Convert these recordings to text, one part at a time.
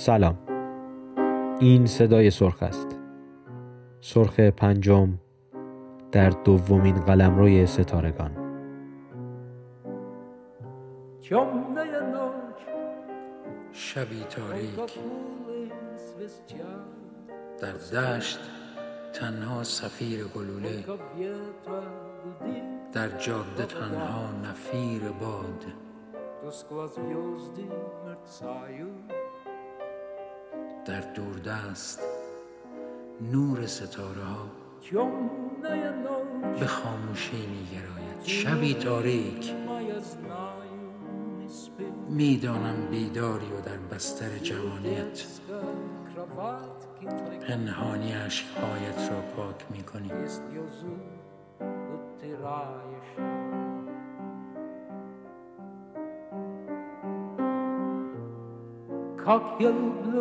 سلام. این صدای سرخ است. سرخ پنجم در دومین قلمروی ستارگان. شبی تاریک. در دشت تنها سفیر گلوله. در جاده تنها نفیر باد. در دوردست نور ستاره ها به خاموشی می گراید شبی تاریک. می‌دانم بیداری و در بستر جوانیت. پنهانی عشقهایت را پاک می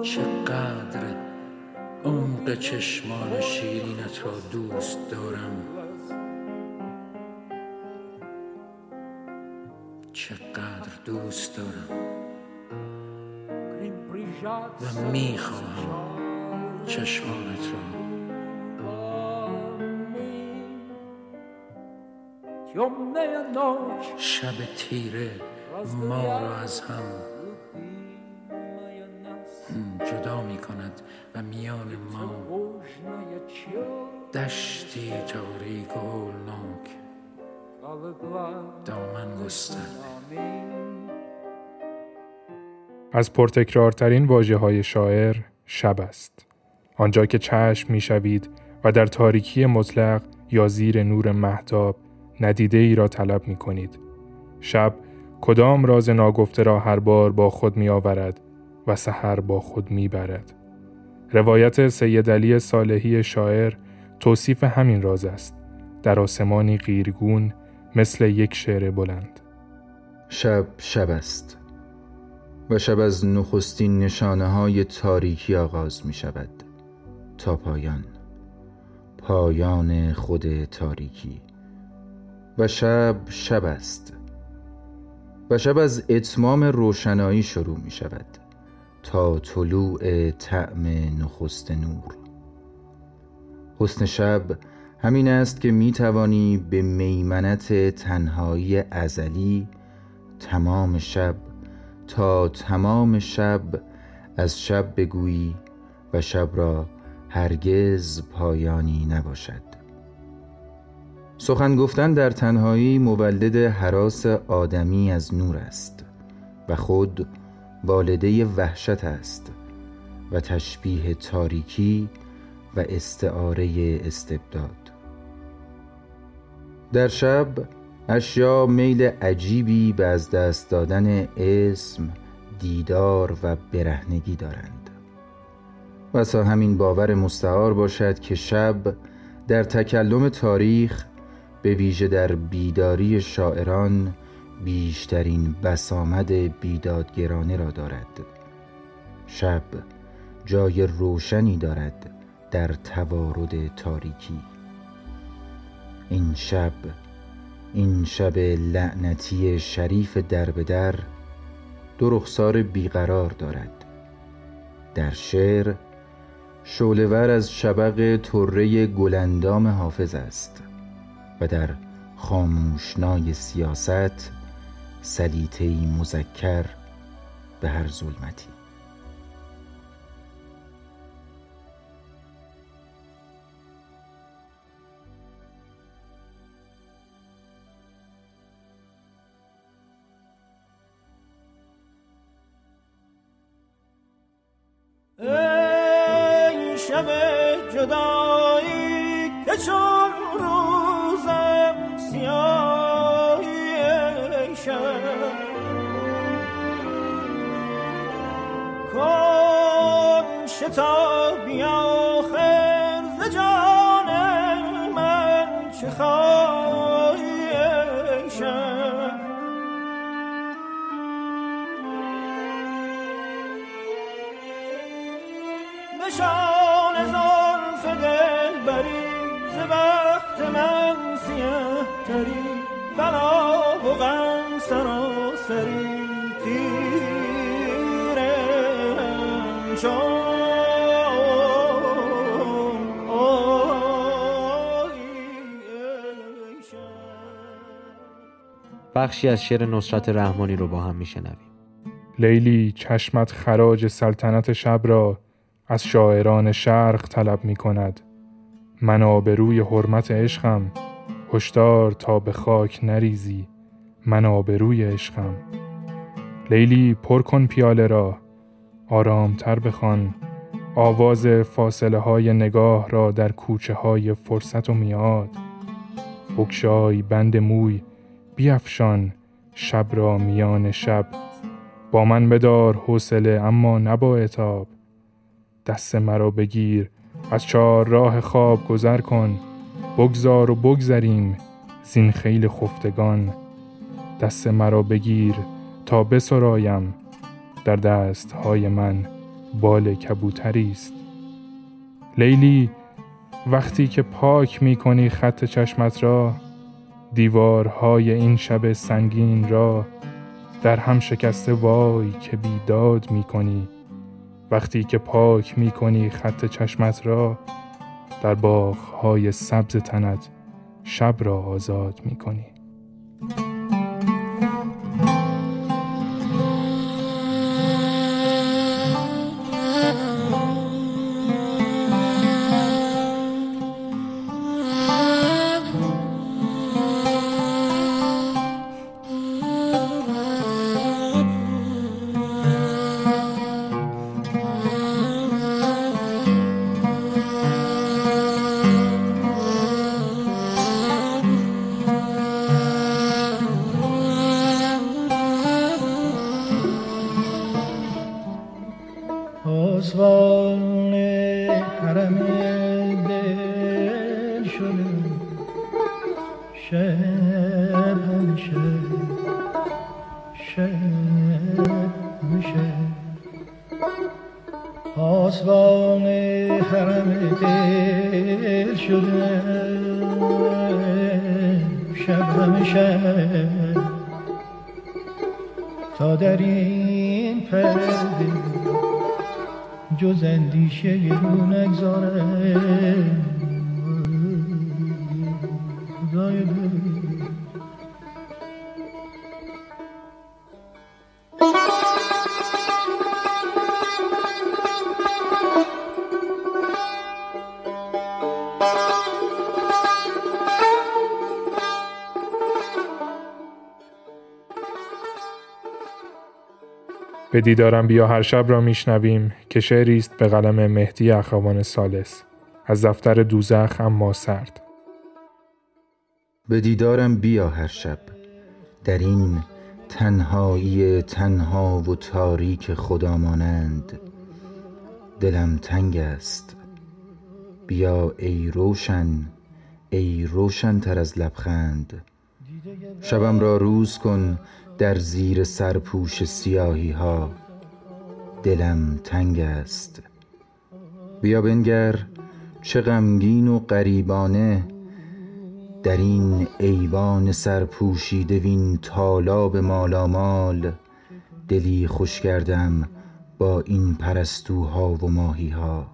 چقدر عمق چشمان شیرینت را دوست دارم. چقدر دوست دارم. و می‌خواهم چشمانت را. شب تیره ما را از هم میان ما دشتی تاریک و دامن گستر از پرتکرارترین واجه های شاعر شب است. آنجا که چشم می شوید و در تاریکی مطلق یا زیر نور محتاب ندیده ای را طلب می کنید. شب کدام راز ناگفته را هر بار با خود می آورد و سحر با خود می برد. روایت سید علی صالحی شاعر توصیف همین راز است. در آسمانی غیرگون مثل یک شعر بلند. شب شب است و شب از نخستین نشانه های تاریکی آغاز می شود تا پایان پایان خود تاریکی و شب شب است و شب از اتمام روشنایی شروع می شود تا طلوع طعم نخست نور. حسن شب همین است که می توانی به میمنت تنهایی ازلی تمام شب تا تمام شب از شب بگویی و شب را هرگز پایانی نباشد. سخن گفتن در تنهایی مولد حراس آدمی از نور است و خود والده وحشت است و تشبیه تاریکی و استعاره استبداد. در شب اشیا میل عجیبی به از دست دادن اسم دیدار و برهنگی دارند. وسا همین باور مستعار باشد که شب در تکلم تاریخ به ویژه در بیداری شاعران بیشترین بسامد بیدادگرانه را دارد. شب جای روشنی دارد در توارد تاریکی. این شب این شب لعنتی شریف در به در دو رخسار بیقرار دارد. در شعر شولور از شبق طره گلندام حافظ است و در خاموشنای سیاست سلیتهی مذکر به هر ظلمتی. ای کن شتابی آخر ز جان من چه خواهی ای شب؟ نشان زلف دل بری ز بخت من سیه تری بلا و غم سراسری تیر بخشی از شعر نصرت رحمانی رو با هم میشنویم. لیلی چشمت خراج سلطنت شب را از شاعران شرق طلب می کند من آبروی حرمت عشقم هشدار تا به خاک نریزی. من آبروی عشقم. لیلی پر کن پیاله را آرامتر بخوان. آواز فاصله های نگاه را در کوچه های فرصت و میاد. بکشای بند موی بیافشان شب را میان شب. با من بدار حوصله اما نبا اتاب دست مرا بگیر از چهار راه خواب گذر کن. بگذار و بگذریم زین خیل خفتگان. دست مرا بگیر تا بسرایم. در دست های من بال کبوتری است. لیلی وقتی که پاک می کنی خط چشمت را دیوارهای این شب سنگین را در هم شکسته وای که بیداد می کنی. وقتی که پاک می کنی خط چشمت را در باغهای سبز تنت شب را آزاد می کنی. تا در این پرده جز اندیشه رو نگذاره خدای به دیدارم بیا هر شب را میشنویم که شعری است به قلم مهدی اخوان سالس از دفتر دوزخ اما سرد. به دیدارم بیا هر شب. در این تنهایی تنها و تاریک خدا مانند. دلم تنگ است. بیا ای روشن ای روشن تر از لبخند. شبم را روز کن در زیر سرپوش سیاهی ها دلم تنگ است. بیا بنگر چه غمگین و غریبانه در این ایوان سرپوشیده وین تالاب مالامال. دلی خوش کردم با این پرستوها و ماهی ها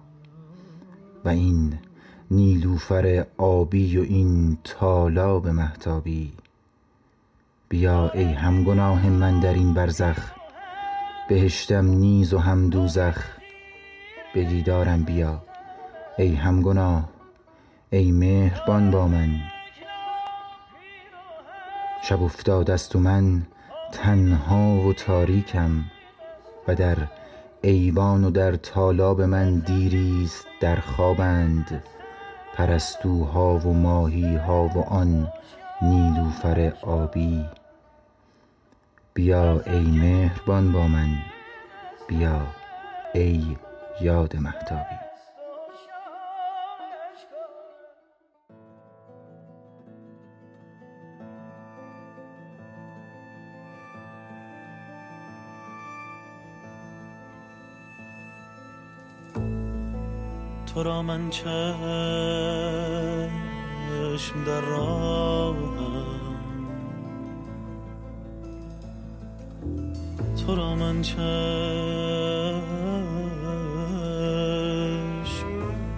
و این نیلوفر آبی و این تالاب محتابی بیا ای همگناه من در این برزخ بهشتم نیز و هم دوزخ به دیدارم بیا ای همگناه ای مهربان با من. شب افتاد است و من تنها و تاریکم و در ایوان و در تالاب من دیریست در خوابند. پرستوها و ماهیها و آن نیلوفر آبی. بیا ای مهربان با من بیا ای یاد محتابی تو را من چشم در راهم تو را من چشم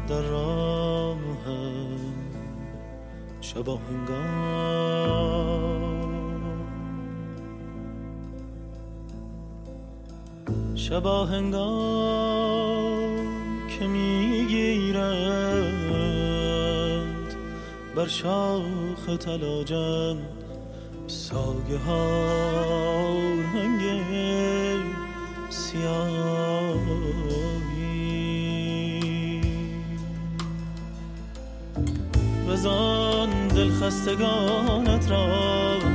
در رام هم شبا هنگام شبا هنگام که می‌گیرد بر شاخ تلاجن ساگه ها سیاهی وزان دل خستگانت راست.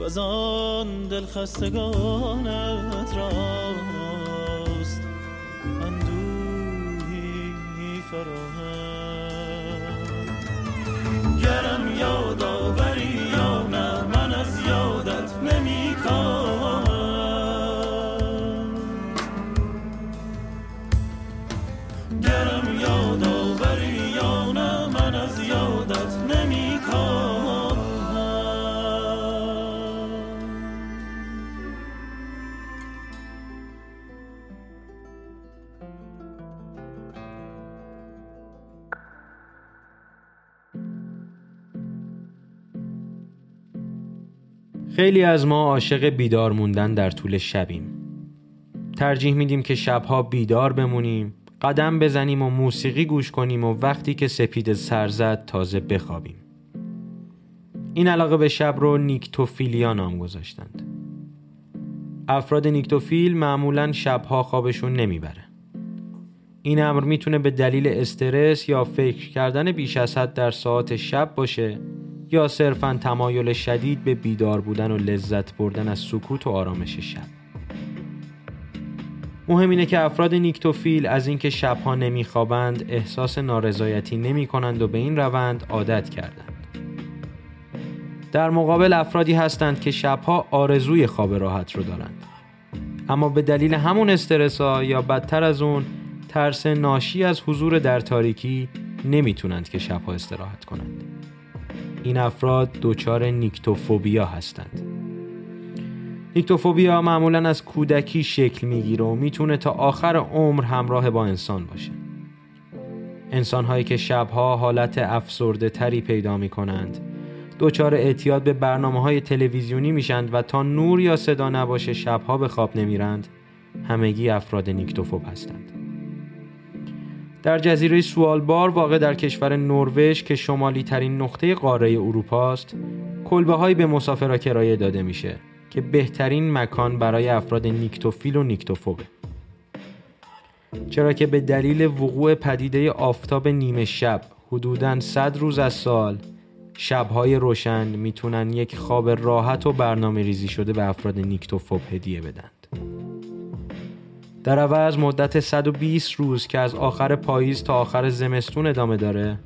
وزان دل خستگانت راست. خیلی از ما عاشق بیدار موندن در طول شبیم. ترجیح میدیم که شبها بیدار بمونیم قدم بزنیم و موسیقی گوش کنیم و وقتی که سپید سر زد تازه بخوابیم. این علاقه به شب رو نیکتوفیلیا نام گذاشتند. افراد نیکتوفیل معمولا شبها خوابشون نمی‌بره. این امر می‌تونه به دلیل استرس یا فکر کردن بیش از حد در ساعت شب باشه. یا صرفا تمایل شدید به بیدار بودن و لذت بردن از سکوت و آرامش شب. مهم اینه که افراد نیکتوفیل از اینکه شبها نمیخوابند احساس نارضایتی نمی کنند و به این روند عادت کردند. در مقابل افرادی هستند که شبها آرزوی خواب راحت رو دارند. اما به دلیل همون استرس ها یا بدتر از اون ترس ناشی از حضور در تاریکی نمی‌تونند که شبها استراحت کنند. این افراد دچار نیکتوفوبیا هستند. نیکتوفوبیا معمولا از کودکی شکل می‌گیره و می‌تونه تا آخر عمر همراه با انسان باشه. انسان هایی که شبها حالت افسرده تری پیدا می کنند دچار اعتیاد به برنامه های تلویزیونی میشند و تا نور یا صدا نباشه شبها به خواب نمیرند همگی افراد نیکتوفوب هستند. در جزیره سوالبار واقع در کشور نروژ که شمالی ترین نقطه قاره اروپا است کلبه به مسافرها کرایه داده میشه که بهترین مکان برای افراد نیکتوفیل و نیکتوفوبه چرا که به دلیل وقوع پدیده آفتاب نیمه شب حدوداً 100 روز از سال شبهای روشن می‌تونن یک خواب راحت و برنامه ریزی شده به افراد نیکتوفوب هدیه بدند در عوض مدت 120 روز که از آخر پاییز تا آخر زمستون ادامه داره.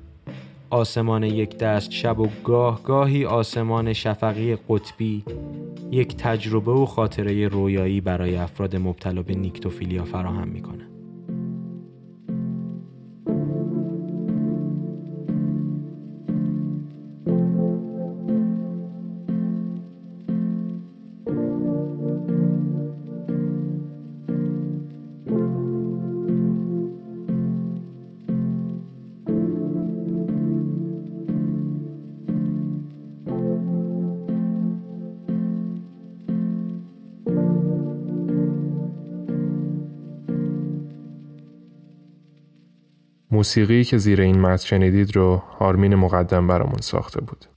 آسمان یک دست شب و گاه گاهی آسمان شفقی قطبی یک تجربه و خاطره رویایی برای افراد مبتلا به نیکتوفیلیا فراهم می‌کنه موسیقی که زیر این متن شنیدید رو آرمین مقدم برامون ساخته بود.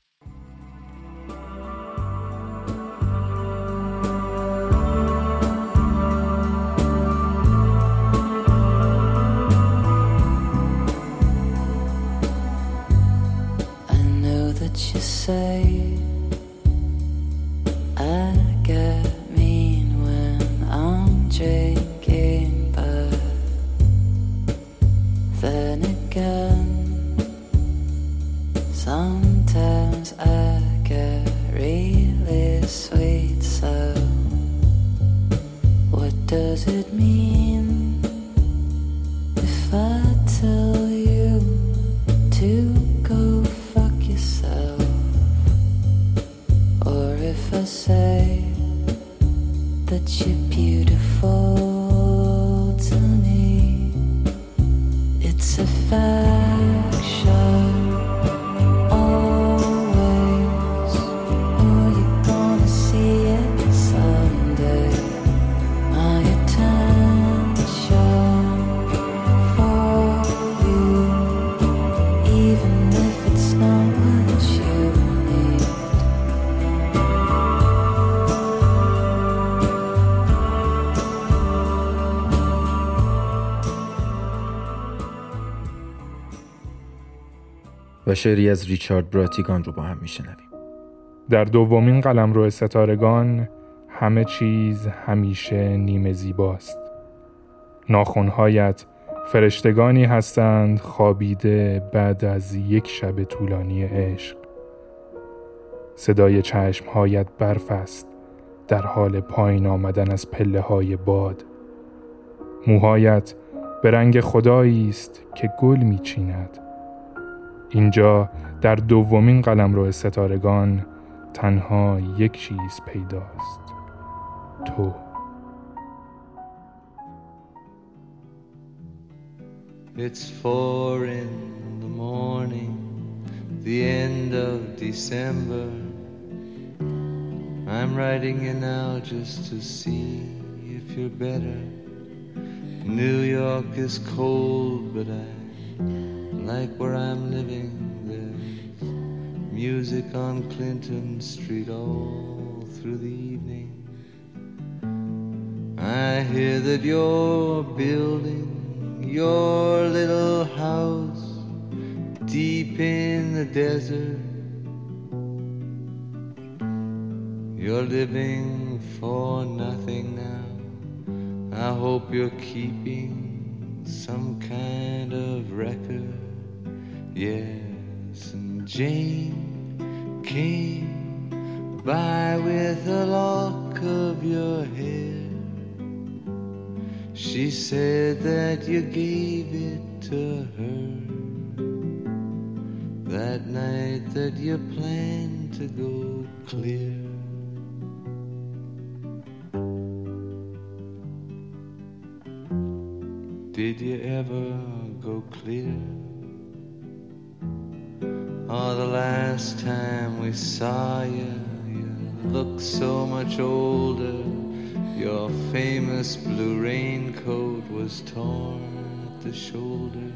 Sweet. So, what does it mean شعری از ریچارد براتیگان رو با هم میشنویم. در دومین قلم رو ستارگان همه چیز همیشه نیمه زیباست. ناخونهایت فرشتگانی هستند خوابیده بعد از یک شب طولانی عشق. صدای چشمهایت برف است در حال پایین آمدن از پله های باد. موهایت به رنگ خدایی است که گل میچیند. اینجا در دومین قلم رو ستارگان تنها یک چیز پیداست تو It's four in the morning, the end of December. I'm writing you now just to see if you're better. New York is cold, but I like where I'm living. There's music on Clinton Street all through the evening. I hear that you're building your little house deep in the desert. You're living for nothing now. I hope you're keeping some kind of record. Yes, and Jane came by with a lock of your hair. She said that you gave it to her that night that you planned to go clear. Did you ever go clear? Oh, the last time we saw you, you looked so much older. Your famous blue raincoat was torn at the shoulder.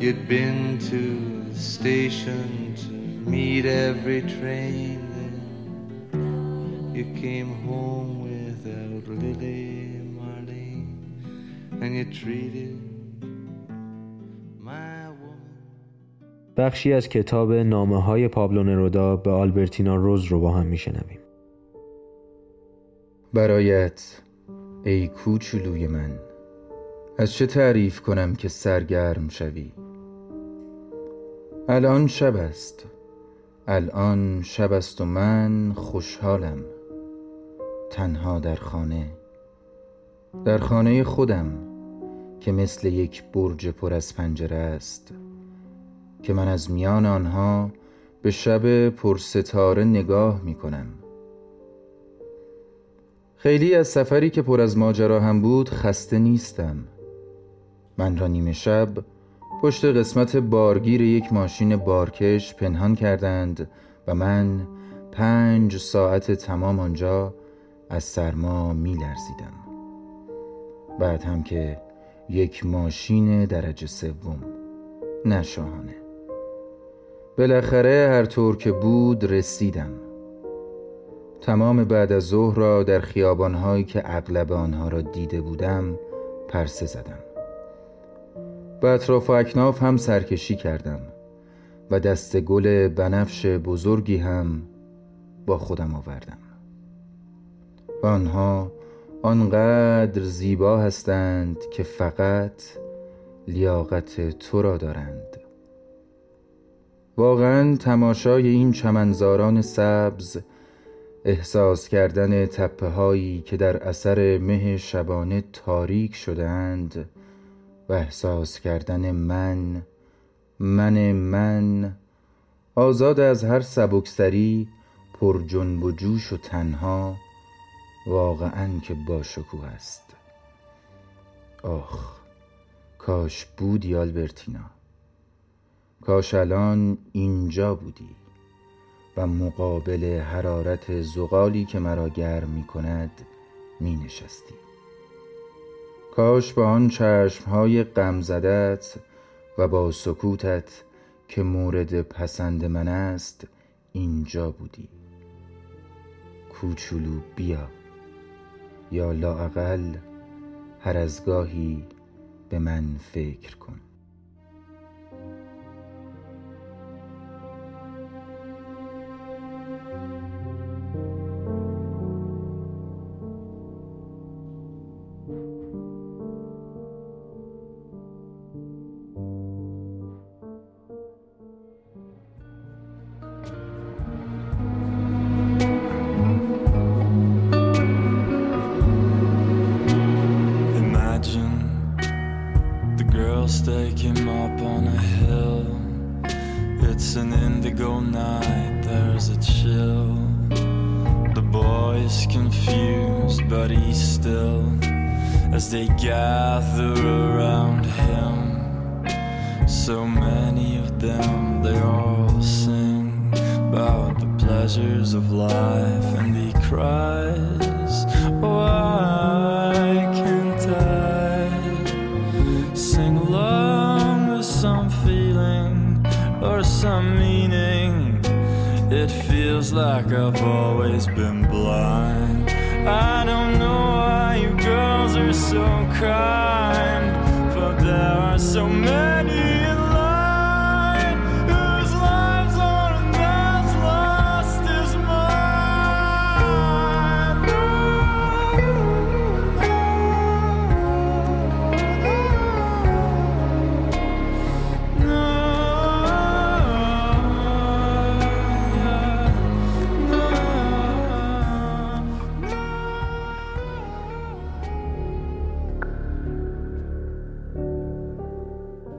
You'd been to the station to meet every train then. You came home without Lily Marlene, and you treated بخشی از کتاب نامه های پابلو نرودا به آلبرتینا روز رو با هم میشنویم. برایت ای کوچولوی من از چه تعریف کنم که سرگرم شوی؟ الان شب است. الان شب است و من خوشحالم. تنها در خانه. در خانه خودم که مثل یک برج پر از پنجره است. که من از میان آنها به شب پرستاره نگاه می کنم خیلی از سفری که پر از ماجرا هم بود خسته نیستم. من را نیمه شب پشت قسمت بارگیر یک ماشین بارکش پنهان کردند و من پنج ساعت تمام آنجا از سرما می لرزیدم بعد هم که یک ماشین درجه سوم نشاهانه. بالاخره هر طور که بود رسیدم. تمام بعد از ظهر را در خیابانهایی که اغلب آنها را دیده بودم پرسه زدم. به اطراف و اکناف هم سرکشی کردم و دست گل بنفش بزرگی هم با خودم آوردم. و آنها آنقدر زیبا هستند که فقط لیاقت تو را دارند. واقعا تماشای این چمنزاران سبز احساس کردن تپه هایی که در اثر مه شبانه تاریک شدند و احساس کردن من من من آزاد از هر سبکسری پر جنب و جوش و تنها واقعا که با شکوه است. آخ کاش بودی آلبرتینا کاش الان اینجا بودی و مقابل حرارت زغالی که مرا گرم می کند می نشستی کاش با آن چشمهای غم و با سکوتت که مورد پسند من است اینجا بودی. کوچولو بیا یا لااقل هر از گاهی به من فکر کن.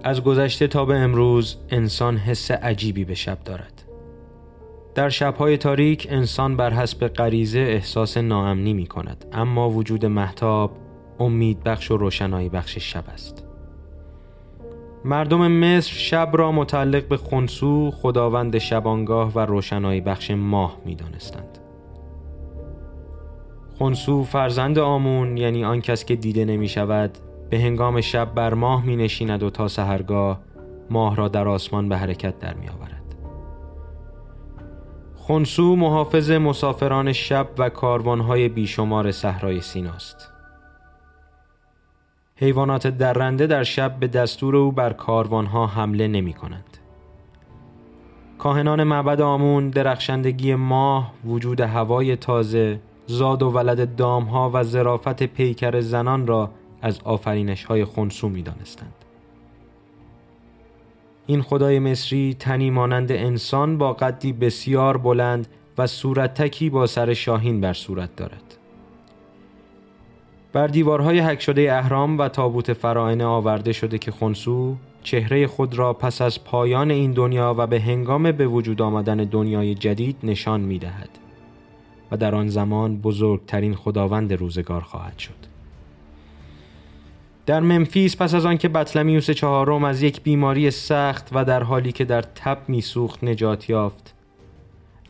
از گذشته تا به امروز انسان حس عجیبی به شب دارد. در شبهای تاریک انسان بر حسب غریزه احساس ناامنی می کند اما وجود محتاب امید بخش و روشنایی بخش شب است. مردم مصر شب را متعلق به خونسو خداوند شبانگاه و روشنایی بخش ماه می دانستند. خونسو فرزند آمون یعنی آن کس که دیده نمی شود به هنگام شب بر ماه می نشیند و تا سهرگاه ماه را در آسمان به حرکت در می آورد. خونسو محافظ مسافران شب و کاروانهای بیشمار صحرای سیناست. حیوانات درنده در شب به دستور او بر کاروانها حمله نمی کنند. کاهنان معبد آمون درخشندگی ماه، وجود هوای تازه، زاد و ولد دامها و زرافت پیکر زنان را از آفرینش های خونسو می دانستند. این خدای مصری تنی مانند انسان با قدی بسیار بلند و صورتکی با سر شاهین بر صورت دارد. بر دیوارهای حک شده اهرام و تابوت فراعنه آورده شده که خونسو چهره خود را پس از پایان این دنیا و به هنگام به وجود آمدن دنیای جدید نشان می دهد و در آن زمان بزرگترین خداوند روزگار خواهد شد. در ممفیس پس از آنکه بطلمیوس چهارم از یک بیماری سخت و در حالی که در تب میسوخت نجات یافت.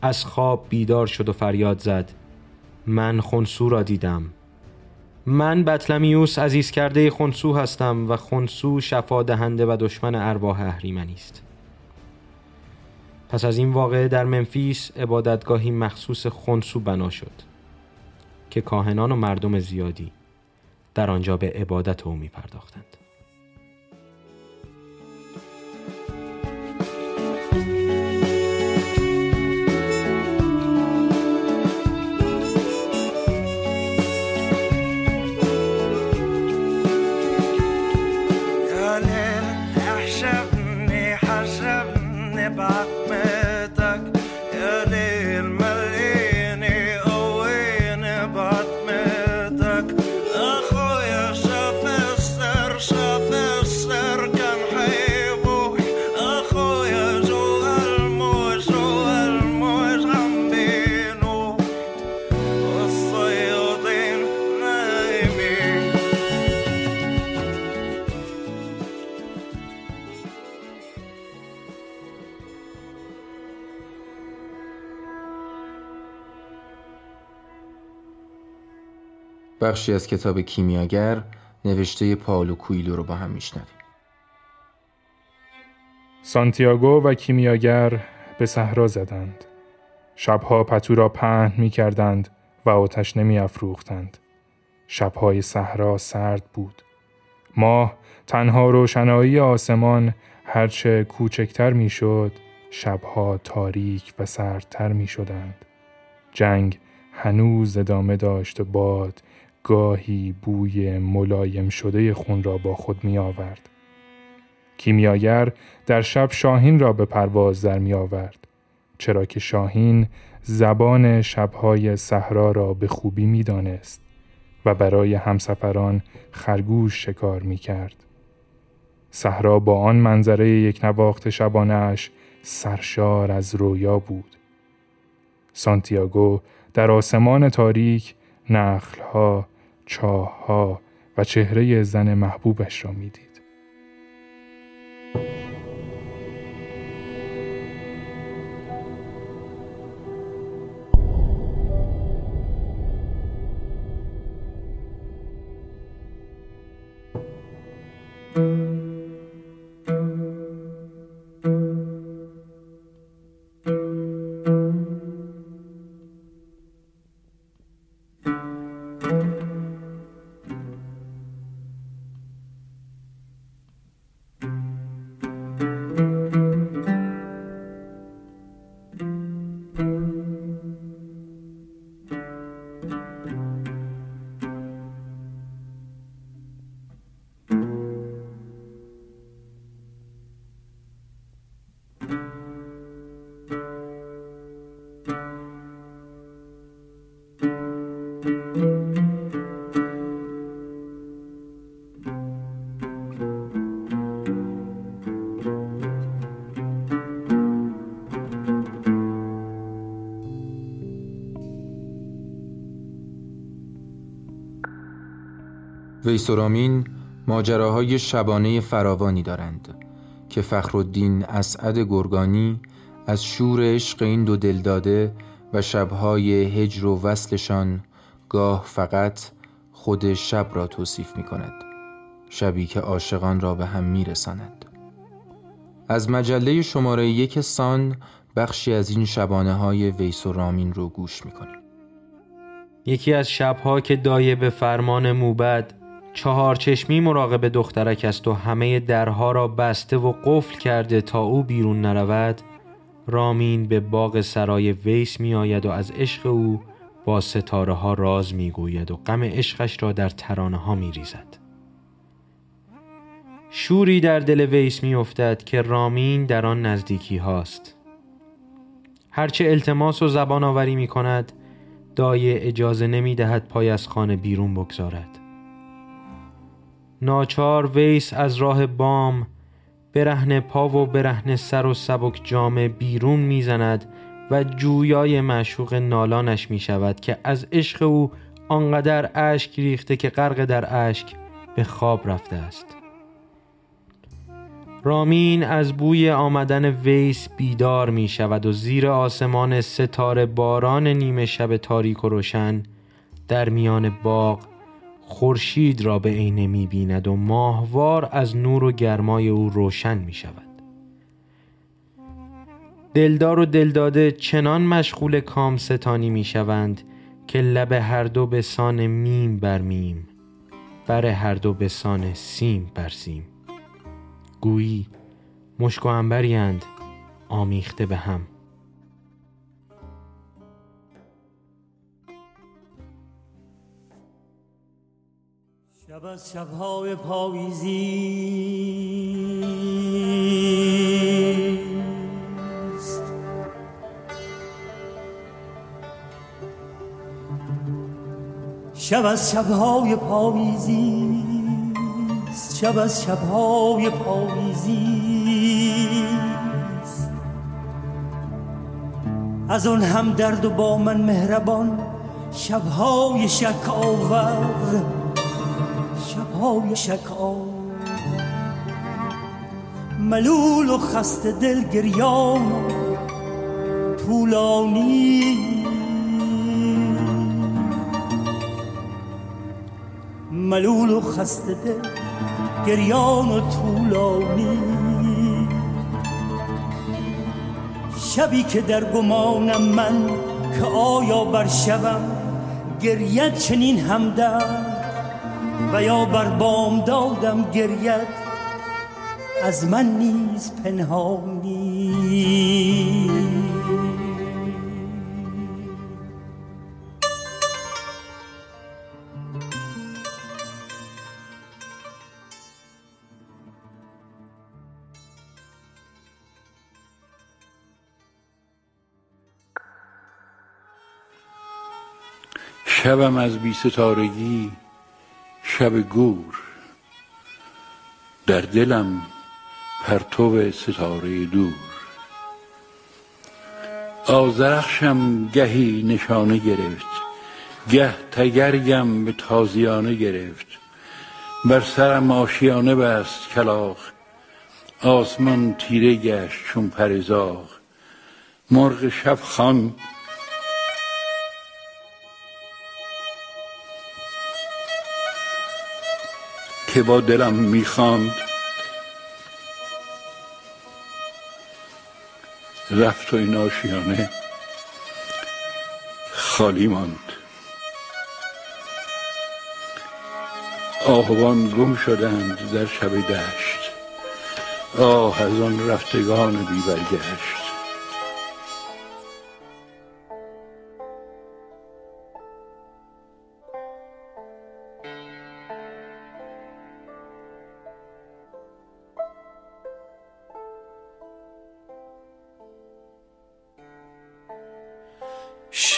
از خواب بیدار شد و فریاد زد. من خونسو را دیدم. من بطلمیوس عزیز کرده خونسو هستم و خونسو شفا دهنده و دشمن ارواح اهریمنی است. پس از این واقعه در منفیس عبادتگاهی مخصوص خونسو بنا شد که کاهنان و مردم زیادی. در آنجا به عبادت او می پرداختند. بخشی از کتاب کیمیاگر نوشته پاولو کویلو رو با هم میشنویم سانتیاگو و کیمیاگر به صحرا زدند. شبها پتو را پهن می کردند و آتش نمی افروختند. شبهای صحرا سرد بود. ماه تنها روشنایی آسمان هرچه کوچکتر می شد شبها تاریک و سردتر می شدند. جنگ هنوز ادامه داشت و باد گاهی بوی ملایم شده خون را با خود می آورد. کیمیاگر در شب شاهین را به پرواز در می آورد. چرا که شاهین زبان شبهای صحرا را به خوبی می دانست و برای همسفران خرگوش شکار می کرد. صحرا با آن منظره یک نواخت شبانش سرشار از رویا بود. سانتیاگو در آسمان تاریک نخلها، چاهها و چهره زن محبوبش را می‌دید. ویسورامین ماجراهای شبانه فراوانی دارند که فخرالدین اسعد گرگانی از شور عشق این دو دلداده و شبهای هجر و وصلشان گاه فقط خود شب را توصیف می کند شبی که عاشقان را به هم می رساند. از مجله شماره یک سان بخشی از این شبانه های ویسورامین رو گوش می کنیم. یکی از شبها که دایه به فرمان موبد چهار چشمی مراقب دخترک است و همه درها را بسته و قفل کرده تا او بیرون نرود رامین به باغ سرای ویس می آید و از عشق او با ستاره ها راز می گوید و غم عشقش را در ترانه ها می ریزد. شوری در دل ویس می افتد که رامین در آن نزدیکی هاست. هرچه التماس و زبان آوری می کند دایه اجازه نمی دهد پای از خانه بیرون بگذارد. ناچار ویس از راه بام برهن پا و برهن سر و سبک جامه بیرون می‌زند و جویای معشوق نالانش می شود که از عشق او آنقدر اشک ریخته که غرق در اشک به خواب رفته است. رامین از بوی آمدن ویس بیدار می شود و زیر آسمان ستاره باران نیمه شب تاریک و روشن در میان باغ خورشید را به عینه می بیند و ماهوار از نور و گرمای او روشن می شود دلدار و دلداده چنان مشغول کام ستانی می شوند که لب هر دو به سان میم بر میم بر هر دو به سان سیم بر سیم گویی مشک و انبریند آمیخته به هم. شب از شبهای پاییزی. شب از شبهای پاییزی. شب از شبهای پاییزی. از اون هم درد و با من مهربان. شبهای شک آور های شکا. ملول و خست دل گریان طولانی. ملول و خست دل گریان و طولانی. شبی که در گمانم من که آیا بر شبم گریت چنین همدرد و یا بر بام دادم گرید از من نیز پنهانی. شبم از بی ستارگی شب گور در دلم پرتو ستاره دور. آزرخشم گهی نشانه گرفت گه تگرگم به تازیانه گرفت. بر سرم آشیانه بست کلاخ آسمان تیره گشت چون پرزاغ مرغ شب خان که با دلم می‌خواند. رفت و این آشیانه خالی ماند. آهوان گم شدند در شب دشت. آه از آن رفتگان بی برگشت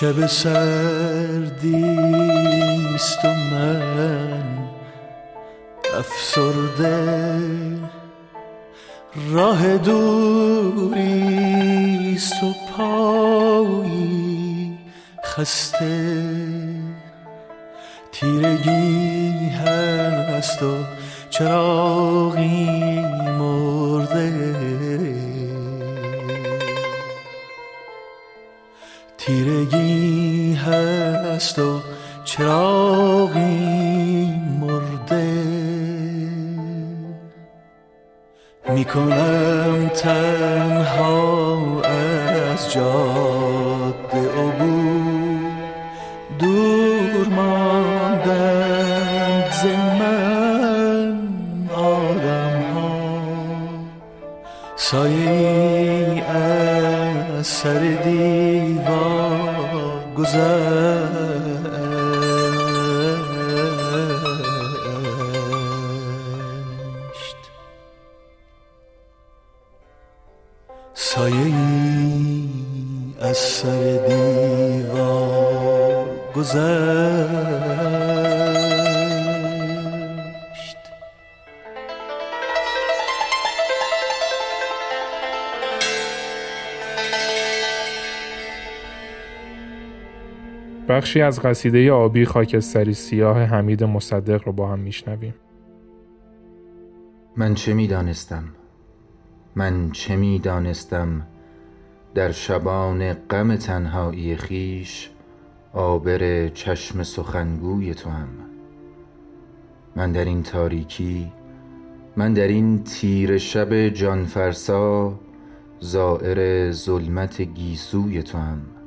شب سردیست و من افسرده. راه دوریست و پایی خسته. تیرگی هست و چراغی مرده. تیرگی هست و چراغی مرده. می‌کنم تنها از جاده عبور. دور ماندند ز من آدم ها سایه از سر دیوار گذشت. سایه از سر دیوار گذشت. بخشی از قصیده آبی خاکستری سیاه حمید مصدق رو با هم میشنویم. من چه می دانستم من چه می دانستم در شبان غم تنهایی خیش آبر چشم سخنگوی تو هم. من در این تاریکی من در این تیر شب جانفرسا زائر ظلمت گیسوی تو هم.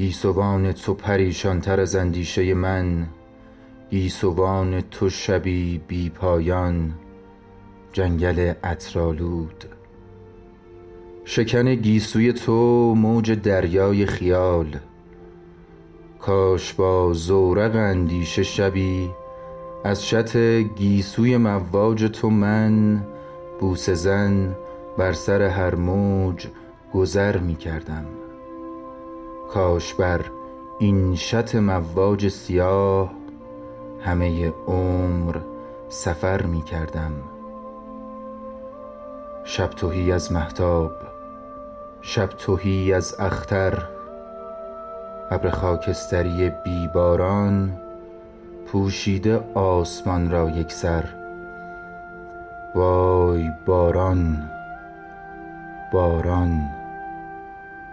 گیسوان تو پریشانتر از اندیشه من. گیسوان تو شبی بی پایان. جنگل عطرآلود. شکن گیسوی تو موج دریای خیال. کاش با زورق اندیشه شبی. از شط گیسوی مواج تو من. بوسه زن بر سر هر موج گذر می کردم کاش بر این شط مواج سیاه همه عمر سفر می کردم. شب تهی از محتاب شب تهی از اختر ابر خاکستری بی باران پوشیده آسمان را یک سر. وای باران باران.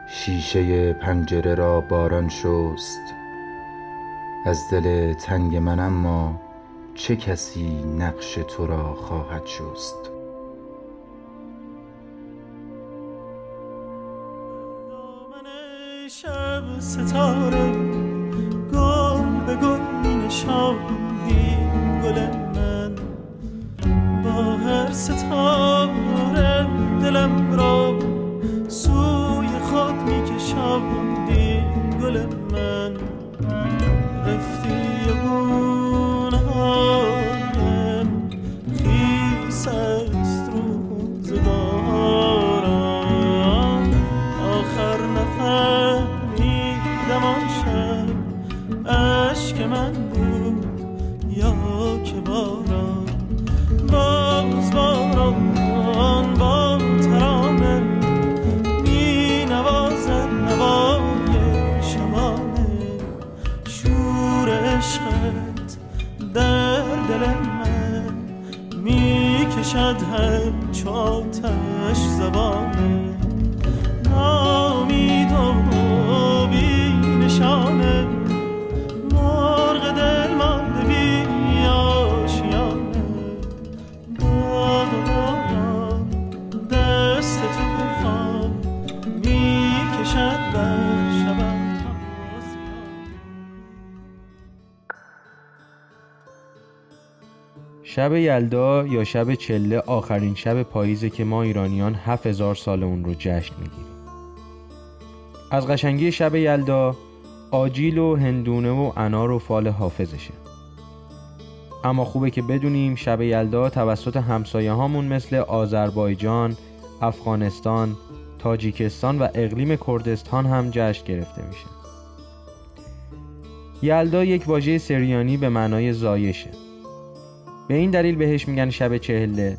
شیشه پنجره را باران شست. از دل تنگ من اما چه کسی نقش تو را خواهد شست؟ شب ستاره گل به گل می نشاندی گل من. با هر ستاره دلم را سوی خود می کشاندی گل من. رفتی و گونه‌هایم خیس می‌کشد هم شب یلدا یا شب چله آخرین شب پاییزه که ما ایرانیان 7000 سال اون رو جشن می‌گیریم. از قشنگی شب یلدا آجیل و هندونه و انار و فال حافظشه. اما خوبه که بدونیم شب یلدا توسط همسایه هامون مثل آذربایجان، افغانستان، تاجیکستان و اقلیم کردستان هم جشن گرفته میشه. یلدا یک واژه سریانی به معنای زایشه. به این دلیل بهش میگن شب چهله.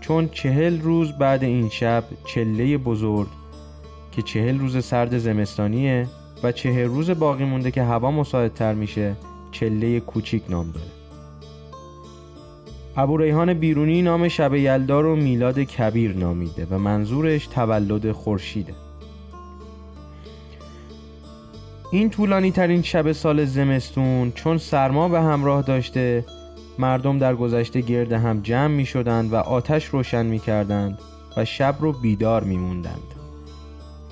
چون چهل روز بعد این شب چله بزرگ که چهل روز سرد زمستانیه و چهل روز باقی مونده که هوا مساعدتر میشه چله کوچیک نام داره. ابو ریحان بیرونی نام شب یلدا رو میلاد کبیر نامیده و منظورش تولد خورشیده. این طولانی ترین شب سال زمستون چون سرما به همراه داشته مردم در گذشته گرد هم جمع می شدند و آتش روشن می کردند و شب رو بیدار می موندند.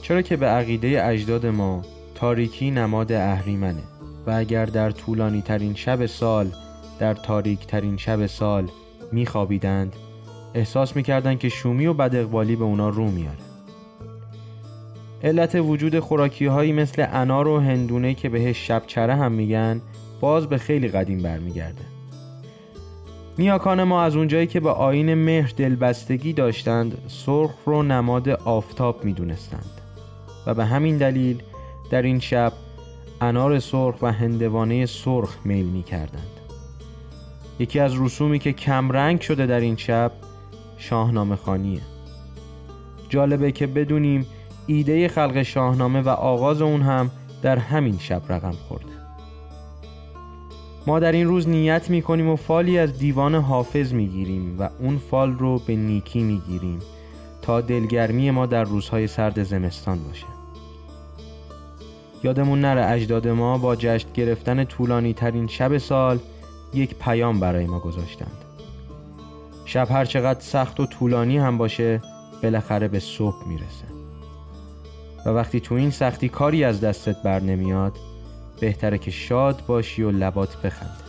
چرا که به عقیده اجداد ما تاریکی نماد اهریمنه و اگر در طولانی ترین شب سال در تاریک ترین شب سال می خوابیدند احساس می کردند که شومی و بد اقبالی به اونا رو میاره. علت وجود خوراکی هایی مثل انار و هندونه که بهش شب چره هم میگن باز به خیلی قدیم برمیگرده. نیاکان ما از اونجایی که به آین مهر دلبستگی داشتند سرخ رو نماد آفتاب می‌دونستند. و به همین دلیل در این شب انار سرخ و هندوانه سرخ میل می کردند. یکی از رسومی که کمرنگ شده در این شب شاهنامه خانیه جالبه که بدونیم ایده خلق شاهنامه و آغاز اون هم در همین شب رقم خورده. ما در این روز نیت می کنیم و فالی از دیوان حافظ می گیریم و اون فال رو به نیکی می گیریم تا دلگرمی ما در روزهای سرد زمستان باشه. یادمون نره اجداد ما با جشن گرفتن طولانی ترین شب سال یک پیام برای ما گذاشتند. شب هر چقدر سخت و طولانی هم باشه بالاخره به صبح می‌رسه. و وقتی تو این سختی کاری از دستت بر نمیاد بهتره که شاد باشی و لبات بخنده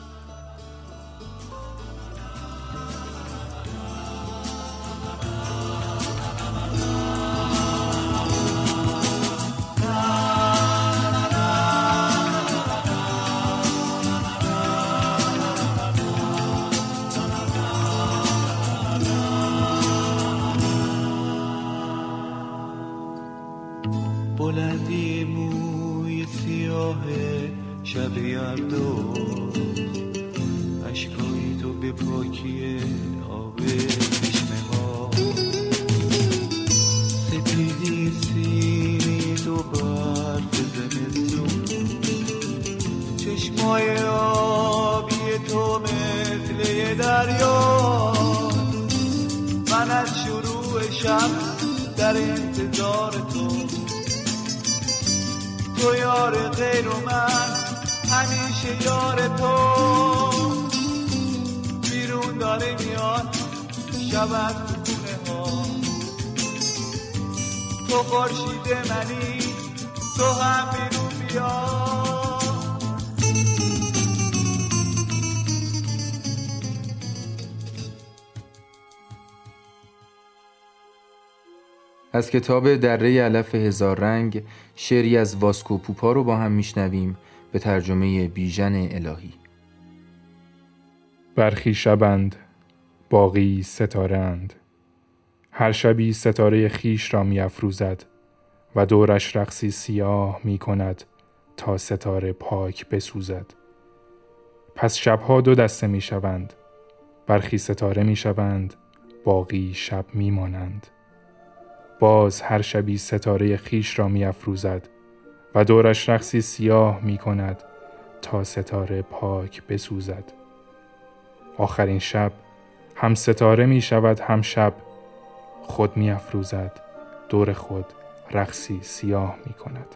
کتاب دره علف هزار رنگ شعری از واسکو پوپا رو با هم میشنویم به ترجمه بیژن الهی. برخی شبند باقی ستارند هر شبی ستاره خیش را می افروزد و دورش رقصی سیاه می کند تا ستاره پاک بسوزد. پس شبها دو دسته می شوند برخی ستاره می شوند باقی شب می مانند باز هر شبی ستاره خیش را می افروزد و دورش رقصی سیاه می کند تا ستاره پاک بسوزد. آخرین شب هم ستاره می شود هم شب خود می افروزد دور خود رقصی سیاه می کند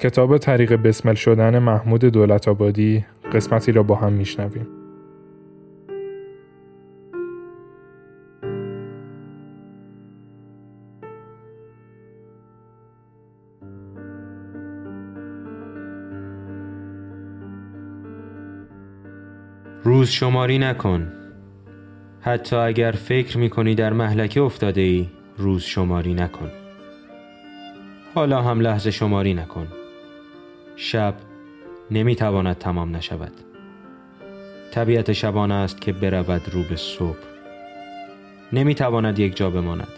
کتاب طریق بسمل شدن محمود دولت آبادی قسمتی را با هم میشنویم. روز شماری نکن. حتی اگر فکر می کنی در محلکه افتاده ای روز شماری نکن. حالا هم لحظه شماری نکن. شب نمی‌تواند تمام نشود. طبیعت شبانه است که برود رو به صبح. نمی‌تواند یک جا بماند.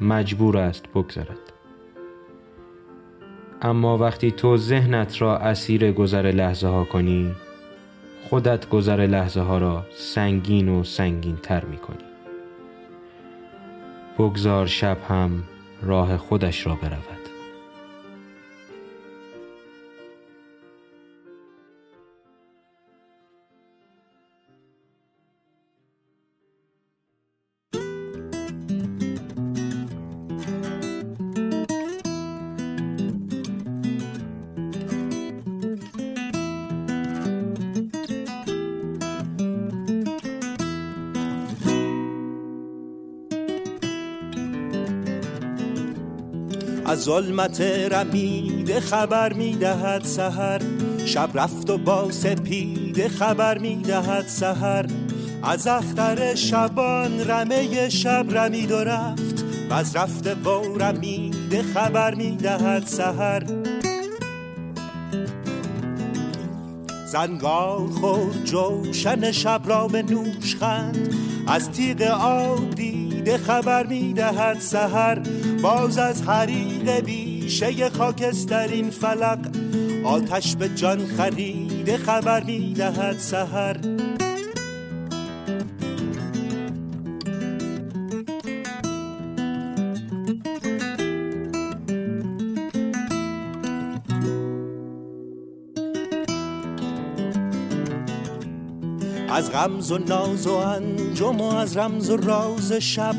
مجبور است بگذرد. اما وقتی تو ذهنت را اسیر گذر لحظه ها کنی خودت گذر لحظه ها را سنگین و سنگین تر می کنی بگذار شب هم راه خودش را برود. ظلمت رمیده خبر می‌دهد سهر شب رفت و با سپیده خبر می‌دهد سهر از اختر شبان رمه شب رمید و رفت. و از رفت و رمیده خبر می‌دهد سهر زنگار خود جوشن شب را به نوش خند. از تیغ آب دیده خبر می‌دهد سهر باز از حریق بیشه خاکسترین فلق آتش به جان خریده خبر می‌دهد سهر از غمز و ناز و انجم و از رمز و راز شب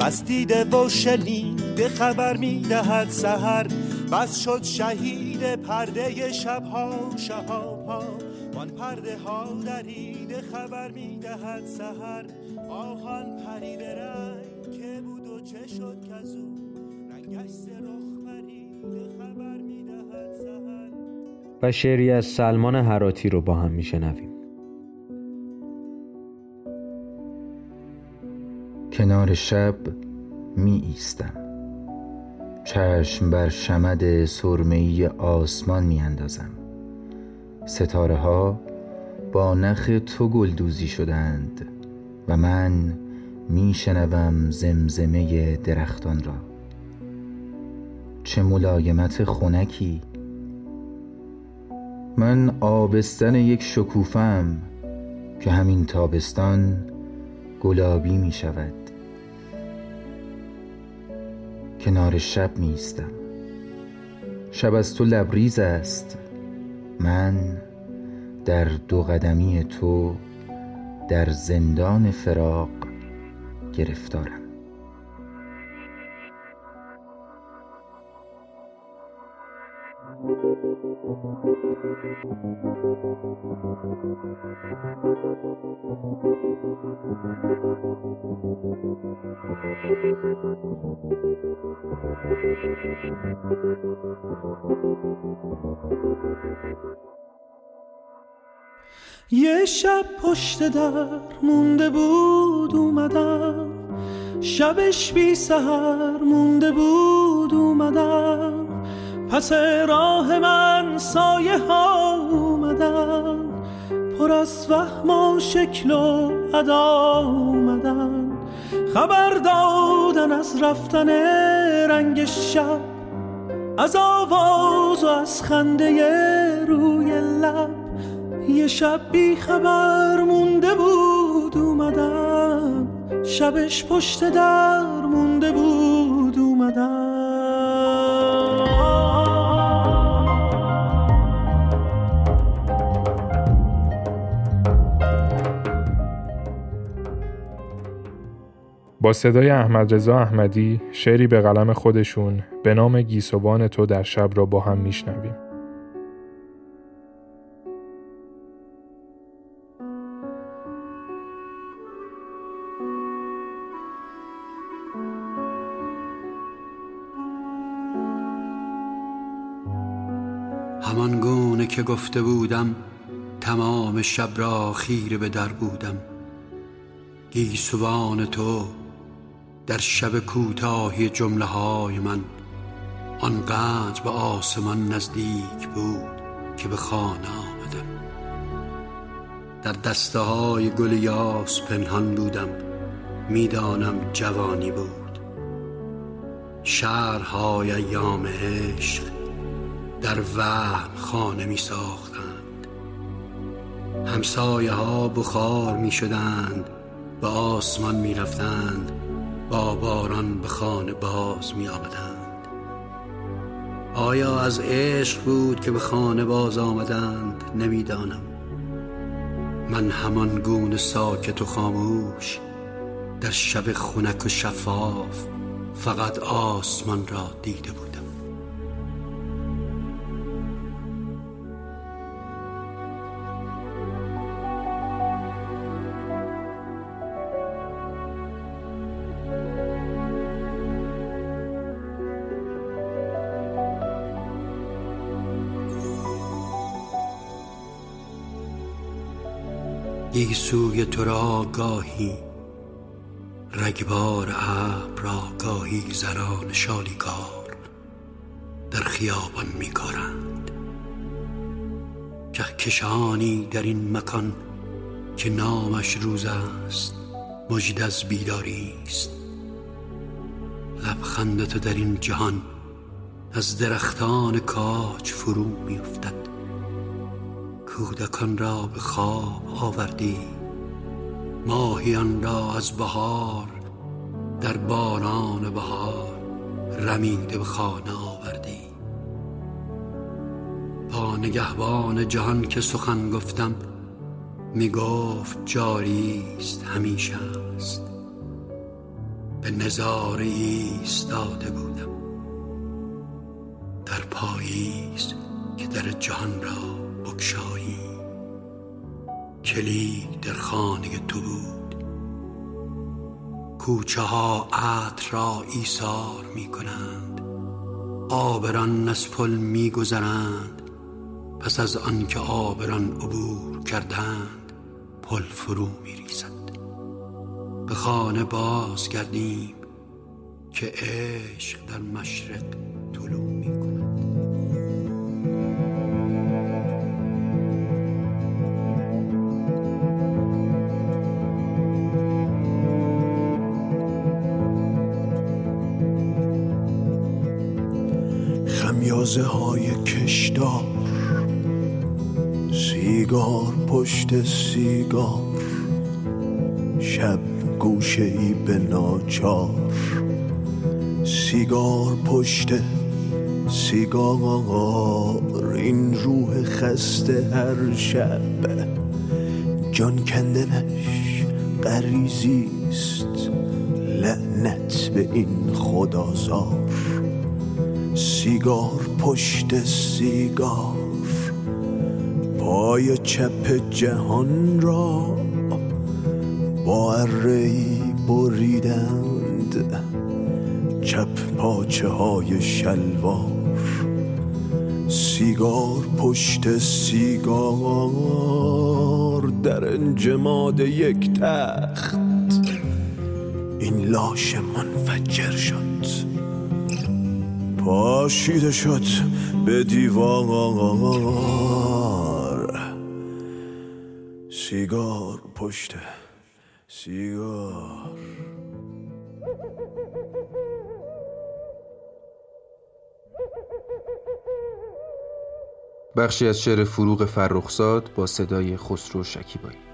بستیده و شنیده خبر می‌دهد سهر بس شد شهید پرده شبها شهاب ها وان پرده ها دریده خبر می‌دهد سهر آهان پرید رنگ که بود و چه شد کزو رنگش رخ پریده خبر می‌دهد سهر و شعری از سلمان حراتی رو با هم میشنویم. کنار شب می ایستم چشم بر شمد سرمهی آسمان می اندازم ستاره ها با نخ تو گلدوزی شدند و من می شنوم زمزمه درختان را. چه ملایمت خونکی من آبستن یک شکوفم که همین تابستان گلابی می شود کنار شب می شب از تو لبریز است. من در دو قدمی تو در زندان فراق گرفتارم. یه شب پشت در مونده بود اومدم. شبش بی سهر مونده بود اومدم. پس راه من سایه ها اومدن. پر از وهم و شکل و ادا اومدن. خبر دادن از رفتن رنگ شب. از آواز و از خنده روی لب. یه شب بی خبر مونده بود اومدم شبش پشت در مونده بود اومدم با صدای احمد رضا احمدی شعری به قلم خودشون به نام گیسوان تو در شب را با هم میشنویم. همان گونه که گفته بودم تمام شب را خیره به در بودم گیسوان تو در شب کوتاهی جمله های من آنقدر به آسمان نزدیک بود که به خانه آمدم. در دسته های گل یاس پنهان بودم می‌دانم جوانی بود. شهرهای ایام عشق در وهم خانه می ساختند همسایه ها بخار می شدند به آسمان می رفتند با باران به خانه باز می آمدند آیا از عشق بود که به خانه باز آمدند؟ نمی‌دانم. من همان گونه ساکت و خاموش در شب خونک و شفاف فقط آسمان را دیده بودم. سوی تو را گاهی رگبار ابر را گاهی زران شالیکار در خیابان میکارند. کهکشانی در این مکان که نامش روز است مجد از بیداری است. لبخند در این جهان از درختان کاج فرو میافتد. کودکان را به خواب آوردی. ماهیان را از بهار در باران بهار رمیده به خانه آوردی. با نگهبان جهان که سخن گفتم می گفت جاری است همیشه است. به نظاره ایستاده بودم. در پاییز که در جهان را بکشایی. کلید در خانه تو بود. کوچه ها عطر را ایثار می کنند آبران از پل می گذرند پس از آنکه آبران عبور کردند پل فرو می ریزد به خانه باز کردیم که عشق در مشرق طلوع می خمیازه های کشدار سیگار پشت سیگار. شب گوشه ای به ناچار. سیگار پشت سیگار. این روح خسته هر شب. جان کندنش غریزیست. لعنت به این خدازار. سیگار پشت سیگار. پای چپ جهان را با ارهی بریدند. چپ پاچه های شلوار. سیگار پشت سیگار. در انجماد یک تخت. این لاش منفجر شد. پاشیده شد به دیوار. سیگار پشت سیگار. بخشی از شعر فروغ فرخزاد با صدای خسرو شکیبایی.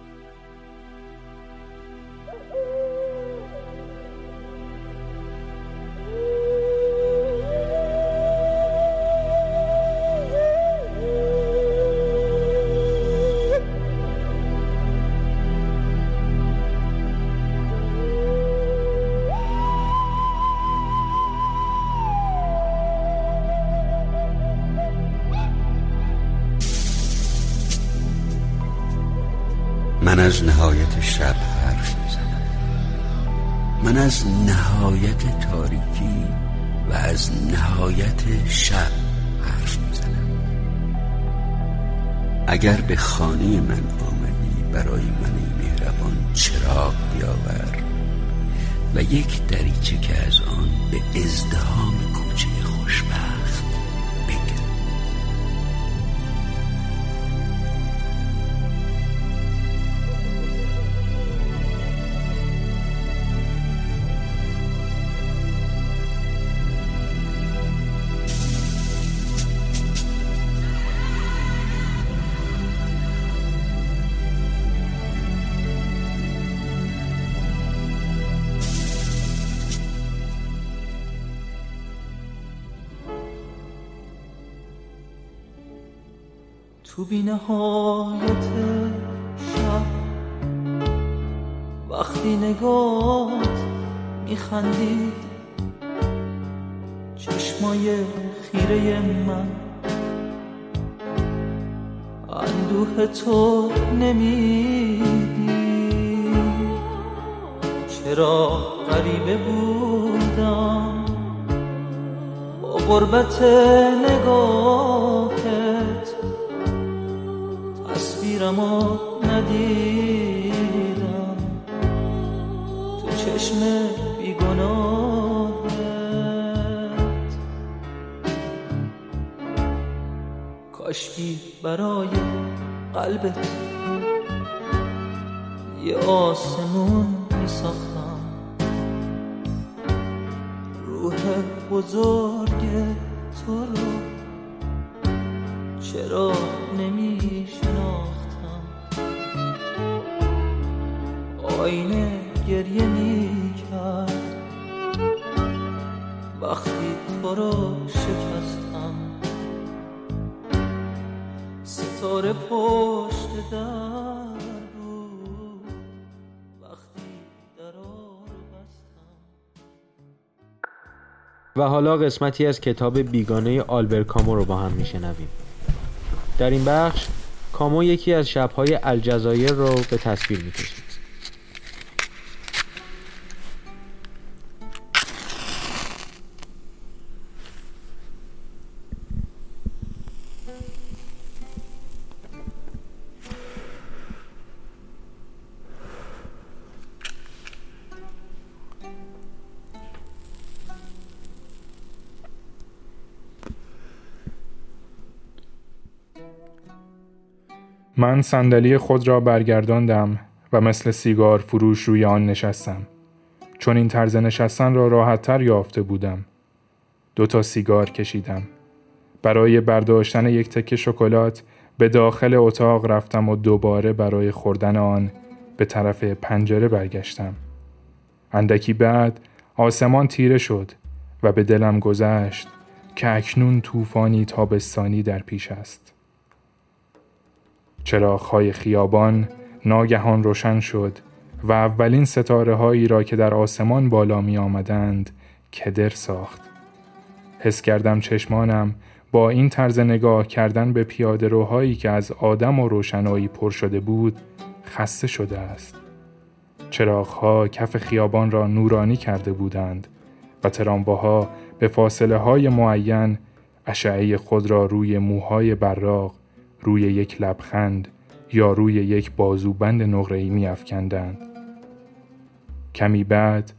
تو بی نهایت شب وقتی نگات میخندید چشمای خیره من اندوه تو نمیدی چرا غریبه بودم؟ با غربت نگاهت تصویرمو ندیدم. تو چشم بیگناهت. کاشکی برای قلبت یه آسمون میساختم. روح بزرگ تو رو. چرا نمی آینه گریه می کرد وقتی تو رو شکستم ستاره پشت در و حالا قسمتی از کتاب بیگانه آلبر کامو رو با هم میشنویم. در این بخش کامو یکی از شبهای الجزایر رو به تصویر می‌کشید من صندلی خود را برگرداندم و مثل سیگار فروش روی آن نشستم. چون این طرز نشستن را راحتتر یافته بودم. دو تا سیگار کشیدم. برای برداشتن یک تکه شکلات به داخل اتاق رفتم و دوباره برای خوردن آن به طرف پنجره برگشتم. اندکی بعد آسمان تیره شد و به دلم گذشت که اکنون طوفانی تابستانی در پیش است. چراغهای خیابان ناگهان روشن شد و اولین ستاره هایی را که در آسمان بالا می آمدند کدر ساخت. حس کردم چشمانم با این طرز نگاه کردن به پیاده روهایی که از آدم و روشنایی پر شده بود خسته شده است. چراغها کف خیابان را نورانی کرده بودند و ترامواها به فاصله های معین اشعه خود را روی موهای براق روی یک لبخند یا روی یک بازوبند نقره‌ای می افکندند. کمی بعد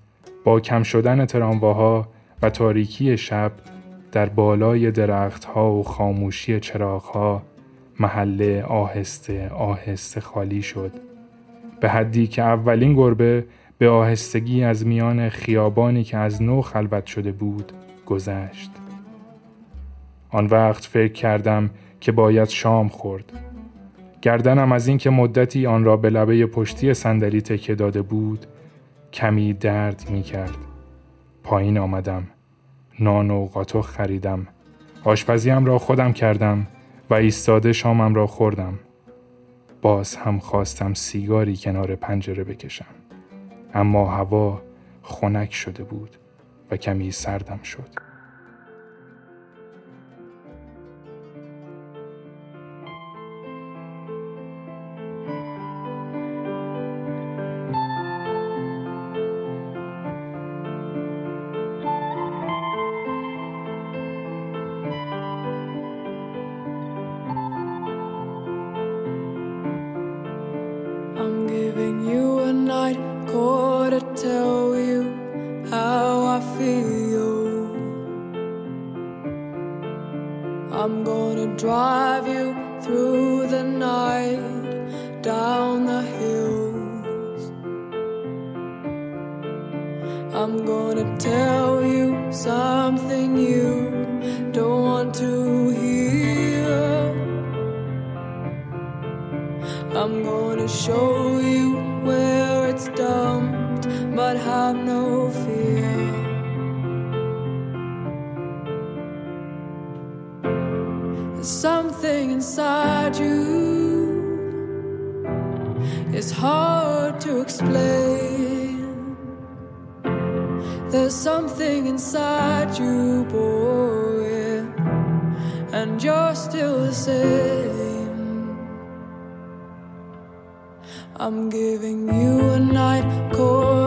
با کم شدن ترامواها و تاریکی شب در بالای درختها و خاموشی چراغها محله آهسته آهسته خالی شد به حدی که اولین گربه به آهستگی از میان خیابانی که از نو خلوت شده بود گذشت آن وقت فکر کردم که باید شام خورد گردنم از اینکه مدتی آن را به لبه پشتی صندلی تکه داده بود کمی درد می کرد. پایین آمدم. نان و قاطق خریدم. آشپزیم را خودم کردم و ایستاده شامم را خوردم. باز هم خواستم سیگاری کنار پنجره بکشم. اما هوا خنک شده بود و کمی سردم شد. To tell you something you don't want to hear. I'm gonna show you where it's dumped, but have no fear. There's something inside you is hard to explain. There's something inside you, boy, and you're still the same. I'm giving you a night call.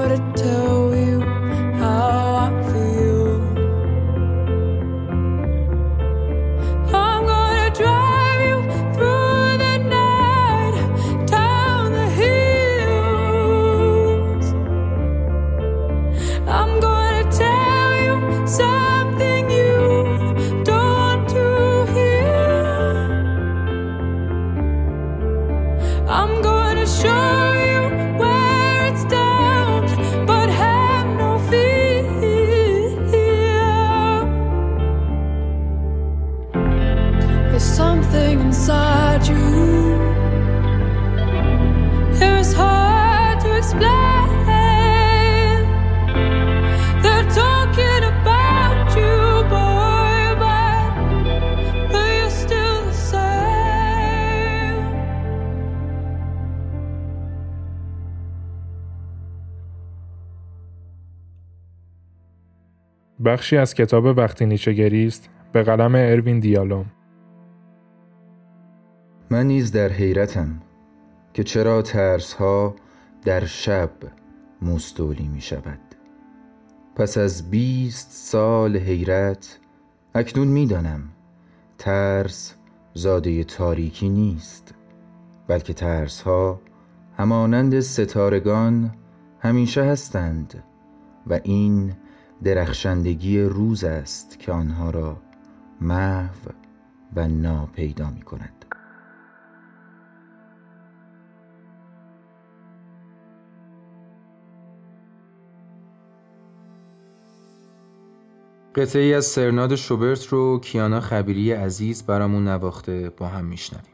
بخشی از کتاب وقتی نیچه است به قلم اروین دیالوم من نیز در حیرتم که چرا ترس ها در شب مستولی می شود پس از بیست سال حیرت اکنون می‌دانم ترس زاده تاریکی نیست بلکه ترس ها همانند ستارگان همیشه هستند و این درخشندگی روز است که آنها را محو و ناپیدا می کند. قطعی از سرناد شوبرت رو کیانا خبیری عزیز برامون نواخته با هم میشنویم.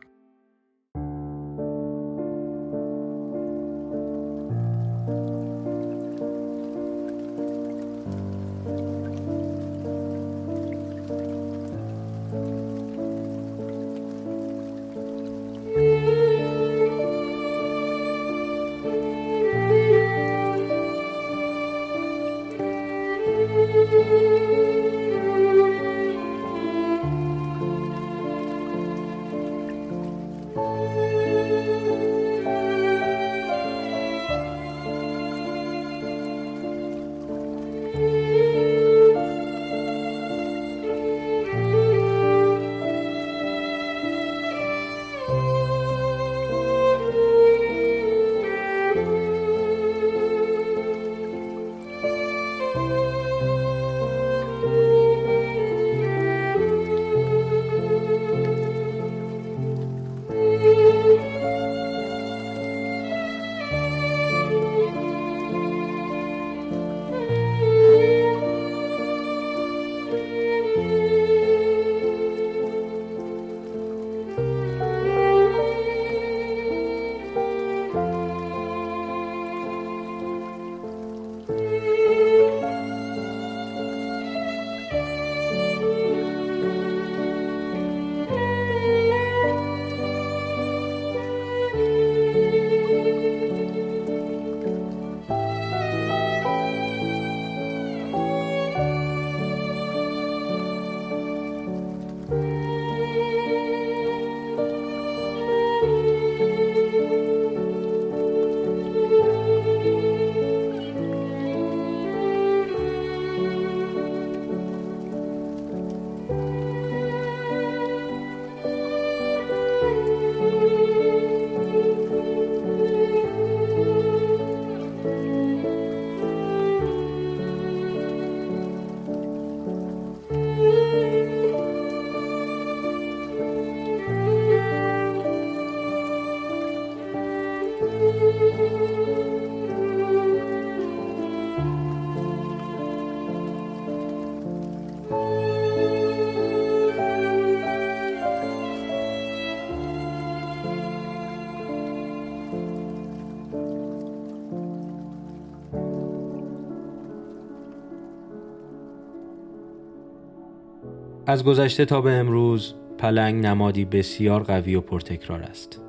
از گذشته تا به امروز پلنگ نمادی بسیار قوی و پرتکرار است.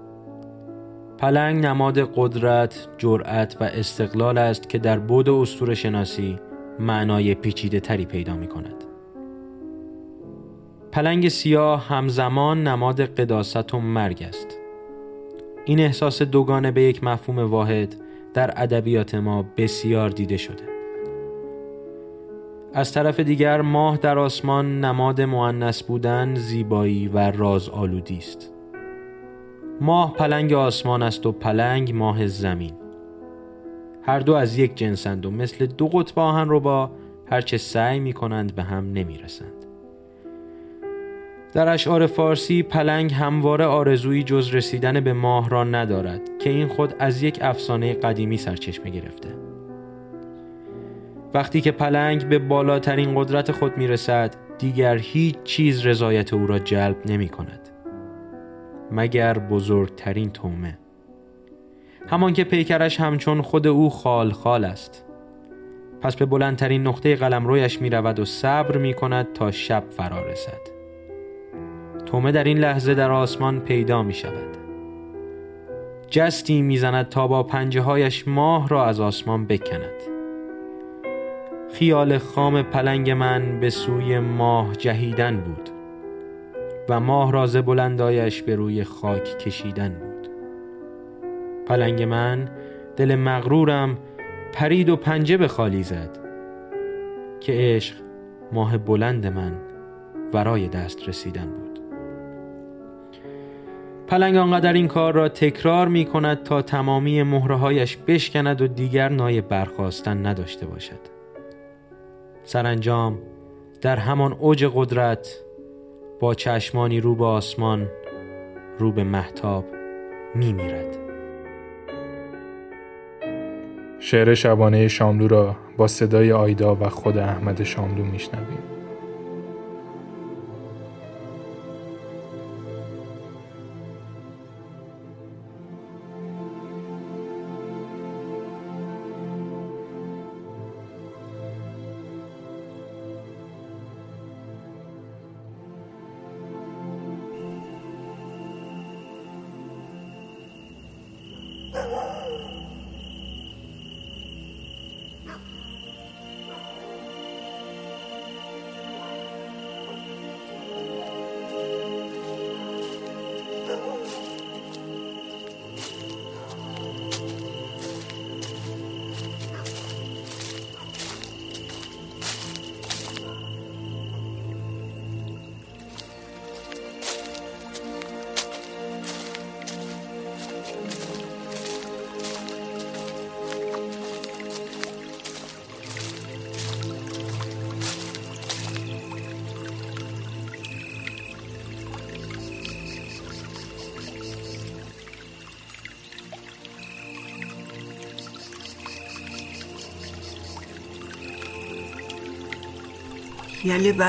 پلنگ نماد قدرت، جرأت و استقلال است که در بود استور شناسی معنای پیچیده تری پیدا می کند. پلنگ سیاه همزمان نماد قداست و مرگ است. این احساس دوگانه به یک مفهوم واحد در ادبیات ما بسیار دیده شده. از طرف دیگر ماه در آسمان نماد معنس بودن زیبایی و راز آلودی است ماه پلنگ آسمان است و پلنگ ماه زمین هر دو از یک جنسند و مثل دو قطب آهن رو با هرچه سعی می کنند به هم نمی رسند. در اشعار فارسی پلنگ همواره آرزویی جز رسیدن به ماه را ندارد که این خود از یک افسانه قدیمی سرچشمه گرفته. وقتی که پلنگ به بالاترین قدرت خود می رسد دیگر هیچ چیز رضایت او را جلب نمی کند مگر بزرگترین تومه. همان که پیکرش همچون خود او خال خال است. پس به بلندترین نقطه قلم رویش می رود و صبر می کند تا شب فرا رسد. تومه در این لحظه در آسمان پیدا می شود جستی می‌زند تا با پنجه هایش ماه را از آسمان بکند. خیال خام پلنگ من به سوی ماه جهیدن بود و ماه راز بلندایش به روی خاک کشیدن بود. پلنگ من دل مغرورم پرید و پنجه به خالی زد که عشق ماه بلند من ورای دست رسیدن بود. پلنگ آنقدر این کار را تکرار می کند تا تمامی مهرهایش بشکند و دیگر نای برخواستن نداشته باشد. سرانجام در همان اوج قدرت با چشمانی رو به آسمان رو به محتاب می میرد. شعر شبانه شاملو را با صدای آیدا و خود احمد شاملو میشنویم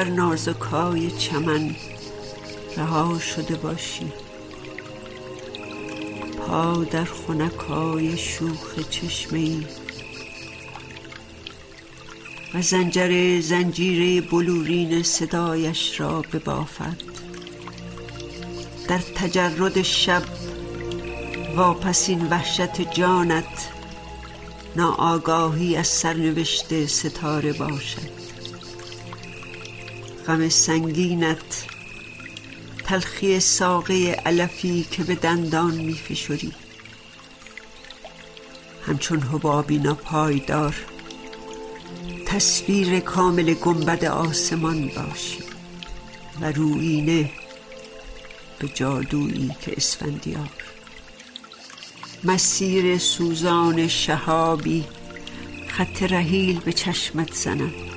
بر نازکای چمن رها شده باشی. پا در خنکای شوخ چشمه و زنجر زنجیره بلورین صدایش را ببافد. در تجرد شب واپسین وحشت جانت ناآگاهی از سرنوشت ستاره باشد. غم سنگینت تلخی ساقه علفی که به دندان می فشری. همچون حبابی ناپایدار تصویر کامل گنبد آسمان باشی و روینه به جادویی که اسفندیار. مسیر سوزان شهابی خط رحیل به چشمت زند.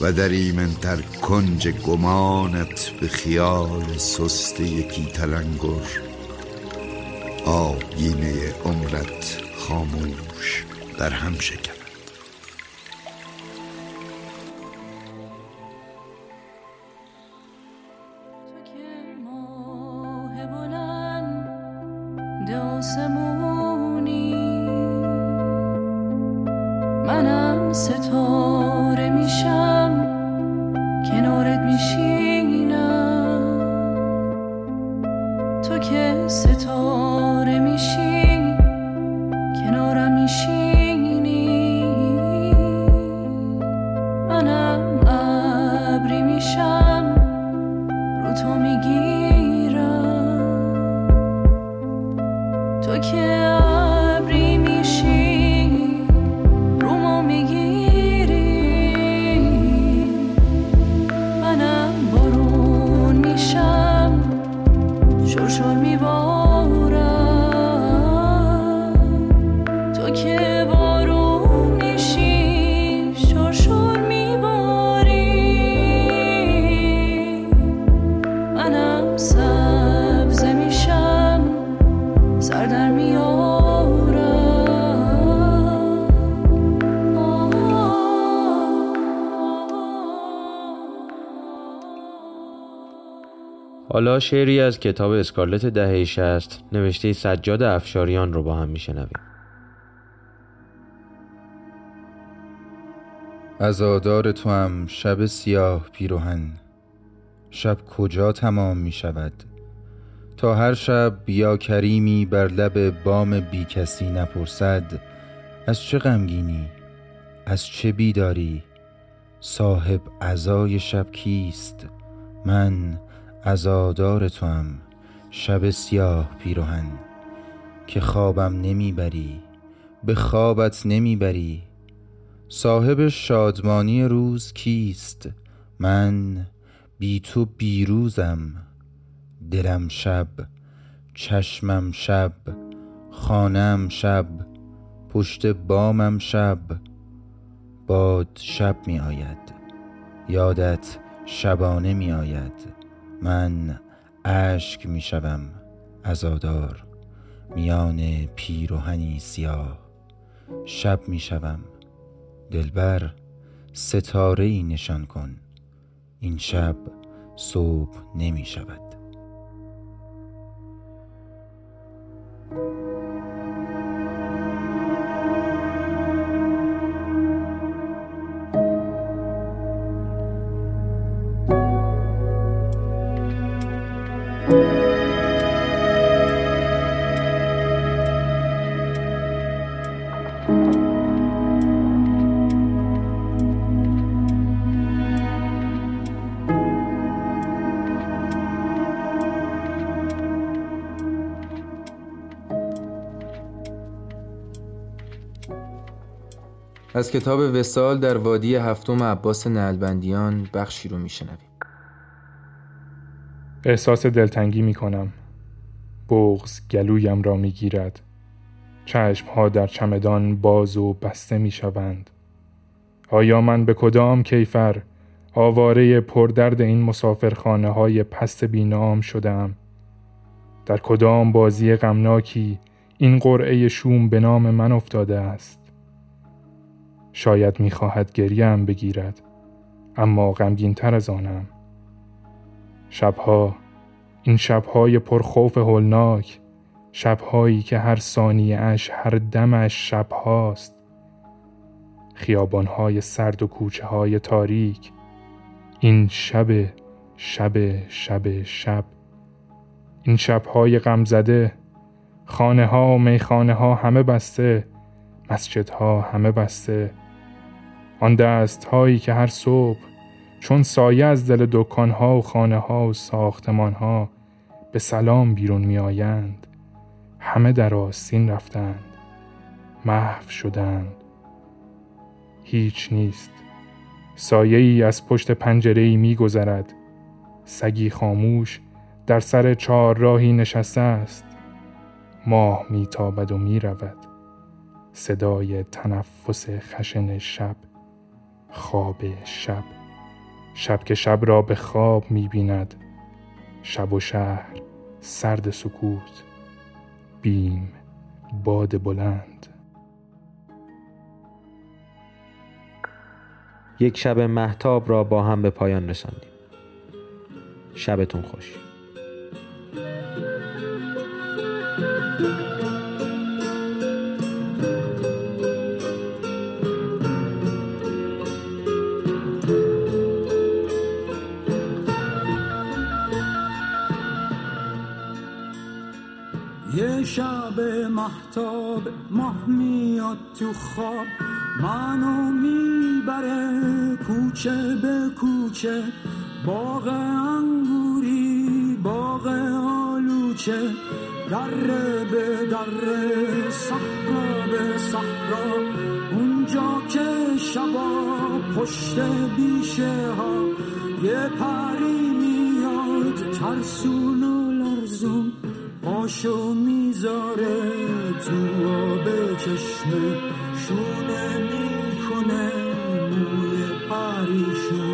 و در ایمنتر کنج گمانت به خیال سست یکی تلنگر. آبگینه عمرت خاموش در هم شکند شعری از کتاب اسکارلت دهه شست نوشته سجاد افشاریان رو با هم میشنویم. عزادار تو هم شب سیاه پیروهن. شب کجا تمام می شود تا هر شب یا کریمی بر لب بام بی کسی نپرسد از چه غمگینی؟ از چه بیداری؟ صاحب عزای شب کیست؟ من عزادار تو هم شب سیاه پیروهن که خوابم نمی‌بری به خوابت نمی‌بری. صاحب شادمانی روز کیست؟ من بی تو بیروزم. دلم شب چشمم شب خانم شب پشت بامم شب. باد شب می آید یادت شبانه می آید من اشک می شوم عزادار میان پیروهنی سیاه. شب می شوم دلبر ستاره ای نشان کن. این شب صبح نمی شود از کتاب وسال در وادی هفتم عباس نلبندیان بخشی رو میشنویم احساس دلتنگی می کنم. بغز گلویم را می گیرد. چشمها در چمدان باز و بسته می شوند. آیا من به کدام کیفر آواره پردرد این مسافرخانه های پست بینام شدم؟ در کدام بازی غمناکی این قرعه شوم به نام من افتاده است؟ شاید می‌خواهد گریم بگیرد اما غمگین تر از آنم. شبها این شبهای پرخوف هولناک شبهایی که هر ثانیه اش هر دمش شبهاست. خیابانهای سرد و کوچه های تاریک این شب شب شب شب. این شبهای غمزده خانه ها و میخانه ها همه بسته مسجدها همه بسته. آن دست هایی که هر صبح چون سایه از دل دکان ها و خانه ها و ساختمان ها به سلام بیرون می آیند همه در آستین رفتند محو شدند. هیچ نیست. سایه ای از پشت پنجره ای می گذرد سگی خاموش در سر چهار راهی نشسته است. ماه میتابد و می رود صدای تنفس خشن شب. خواب شب. شب که شب را به خواب می بیند. شب و شهر سرد سکوت. بیم باد بلند. یک شب محتاب را با هم به پایان رساندیم. شبتون خوش. شب محتاب ماه میاد تو خواب. منو می‌بره کوچه به کوچه. باغ انگوری باغ آلوچه. دره به دره صحرا به صحرا. اونجا که شبا پشت بیشه ها. یه پری میاد ترسون و لرزون. پاشو می‌ذاره تو آب چشمه شونه می‌کنه موی پریشون.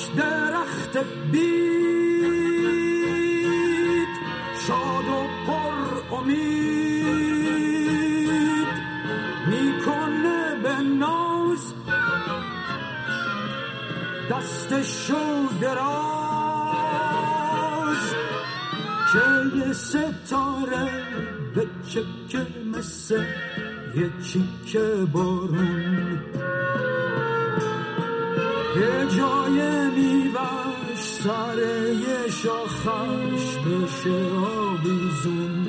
تک درخت بید شاد و پر امید می‌کنه به ناز دستشو دراز که یه ستاره به چکه مثل یه چیکه بارون یه جای میوش سر یه شاخش بشه آویزون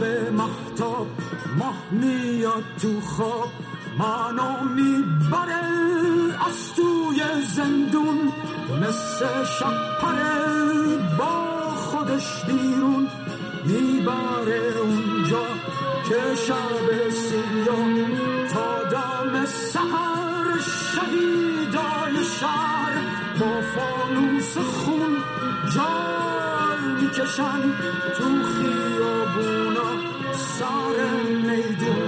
شب محتاب ماه میاد تو خواب. منو می‌بره از توی زندون مثل شپره با خودش بیرون. می‌بره اونجا که شب سیاه تا دم سهر شهیدای شهر با فانوس خون جال می‌کشن تو خیابونا سر میدونا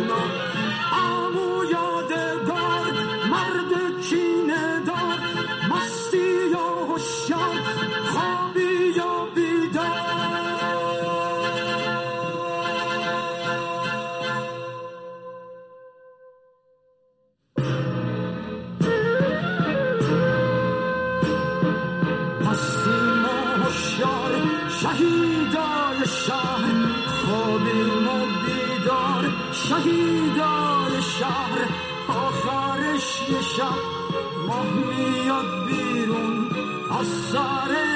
از